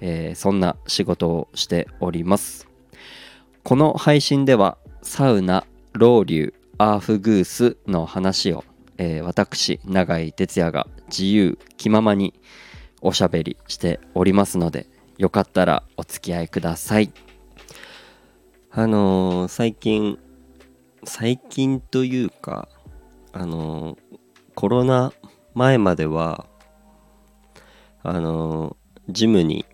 えー、そんな仕事をしております。この配信ではサウナロウリュアーフグースの話を、えー、私永井哲也が自由気ままにおしゃべりしておりますのでよかったらお付き合いください。あのー、最近最近というかあのコロナ前まではあのジムに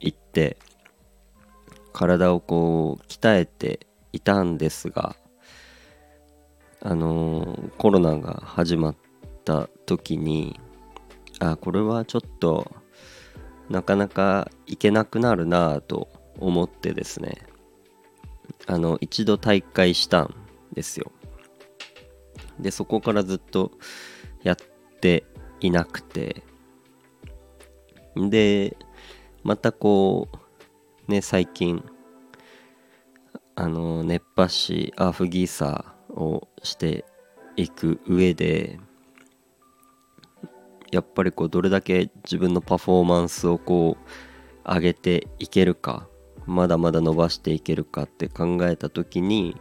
行って体をこう鍛えていたんですがあのコロナが始まった時にあこれはちょっとなかなか行けなくなるなと思ってですねあの一度大会したんですよ。でそこからずっとやっていなくてでまたこうね最近あの熱波師アーフギーサーをしていく上でやっぱりこうどれだけ自分のパフォーマンスをこう上げていけるかまだまだ伸ばしていけるかって考えた時に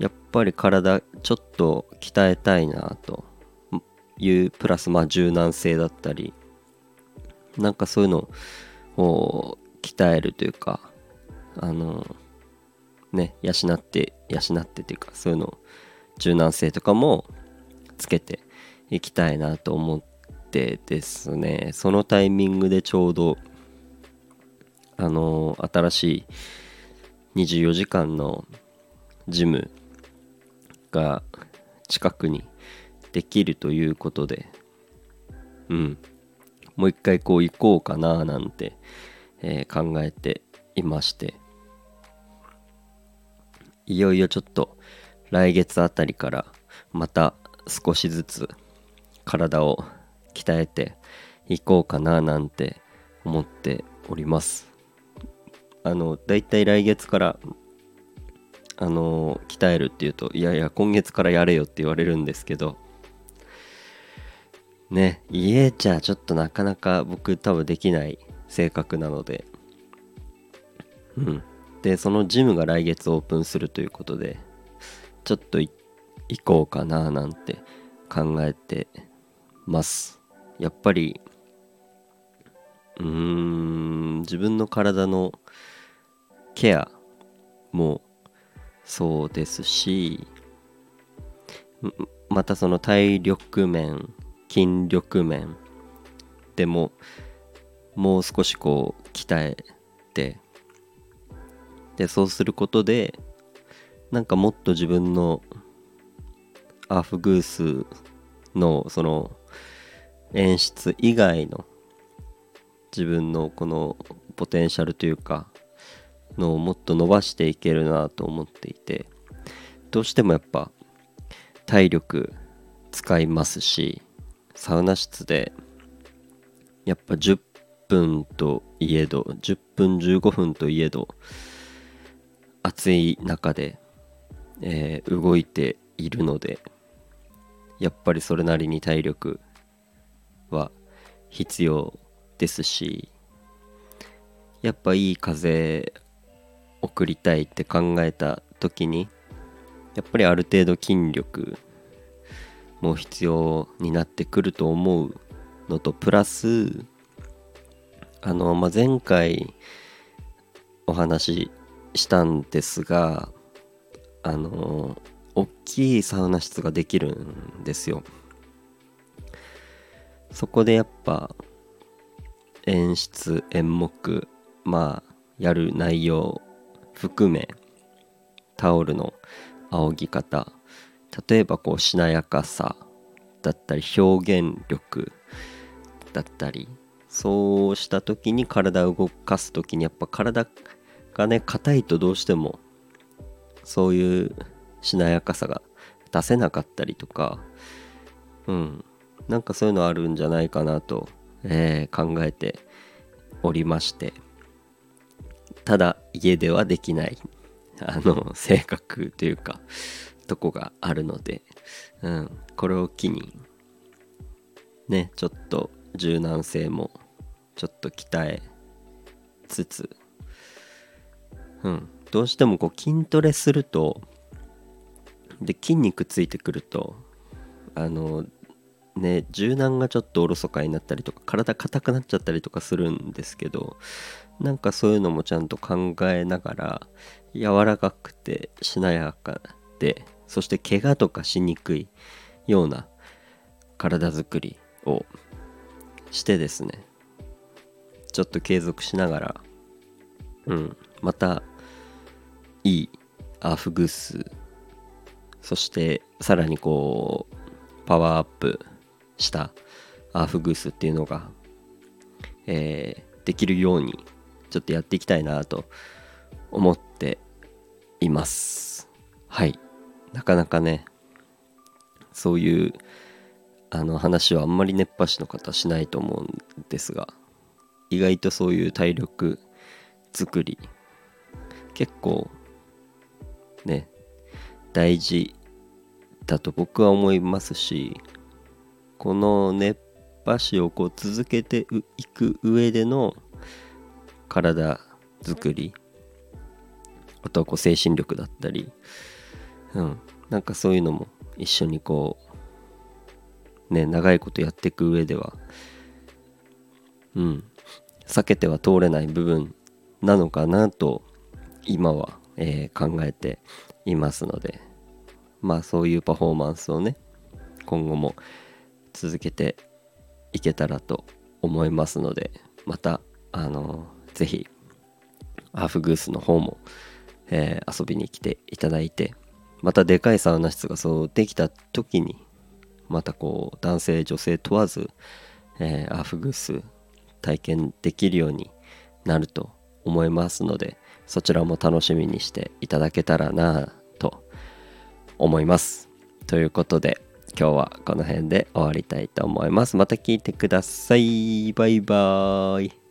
やっぱり体ちょっと鍛えたいなというプラスまあ柔軟性だったりなんかそういうのを鍛えるというかあのね養って養ってというかそういうの柔軟性とかもつけていきたいなと思ってですね。そのタイミングでちょうどあの新しい24時間のジムが近くにできるということでうん。もう一回こう行こうかななんて、えー、考えていまして。いよいよちょっと来月あたりからまた少しずつ体を鍛えていこうかななんて思っております。あのだいたい来月からあの鍛えるっていうといやいや今月からやれよって言われるんですけどね家じゃちょっとなかなか僕多分できない性格なので。うん。でそのジムが来月オープンするということでちょっと行こうかななんて考えてます。やっぱりうーん自分の体のケアもそうですしまたその体力面筋力面。でももう少しこう鍛えて。でそうすることでなんかもっと自分のアフグースのその演出以外の自分のこのポテンシャルというかのをもっと伸ばしていけるなと思っていて。どうしてもやっぱ体力使いますしサウナ室でやっぱ10分といえど10分15分といえど暑い中で、えー、動いているのでやっぱりそれなりに体力は必要ですしやっぱいい風送りたいって考えた時にやっぱりある程度筋力もう必要になってくると思うのとプラスあの、まあ、前回お話ししたんですがあの大きいサウナ室ができるんですよ。そこでやっぱ演出演目まあやる内容含めタオルの仰ぎ方例えばこうしなやかさだったり表現力だったりそうした時に体を動かす時にやっぱ体かね硬いとどうしてもそういうしなやかさが出せなかったりとかうんなんかそういうのあるんじゃないかなと、えー、考えておりまして。ただ家ではできないあの性格というかとこがあるので、うん、これを機にねちょっと柔軟性もちょっと鍛えつつ、うん、どうしてもこう筋トレするとで筋肉ついてくるとあのね柔軟がちょっとおろそかになったりとか体硬くなっちゃったりとかするんですけどなんかそういうのもちゃんと考えながら柔らかくてしなやかでそして怪我とかしにくいような体づくりをしてですね。ちょっと継続しながらうんまたいいアーフグースそしてさらにこうパワーアップしたアーフグースっていうのが、えー、できるようにちょっとやっていきたいなと思っています。はい。なかなかねそういうあの話はあんまり熱波師の方しないと思うんですが意外とそういう体力作り結構ね大事だと僕は思いますしこの熱波師をこう続けていく上での体作りあとはこう精神力だったり、うん、なんかそういうのも一緒にこうね長いことやっていく上ではうん。避けては通れない部分なのかなと今は、えー、考えていますのでまあそういうパフォーマンスをね今後も続けていけたらと思いますのでまたあの是非アーフグースの方も、えー、遊びに来ていただいてまたでかいサウナ室がそうできた時にまたこう男性女性問わず、えー、アフグス体験できるようになると思いますのでそちらも楽しみにしていただけたらなと思います。ということで今日はこの辺で終わりたいと思います。また聞いてください。バイバーイ。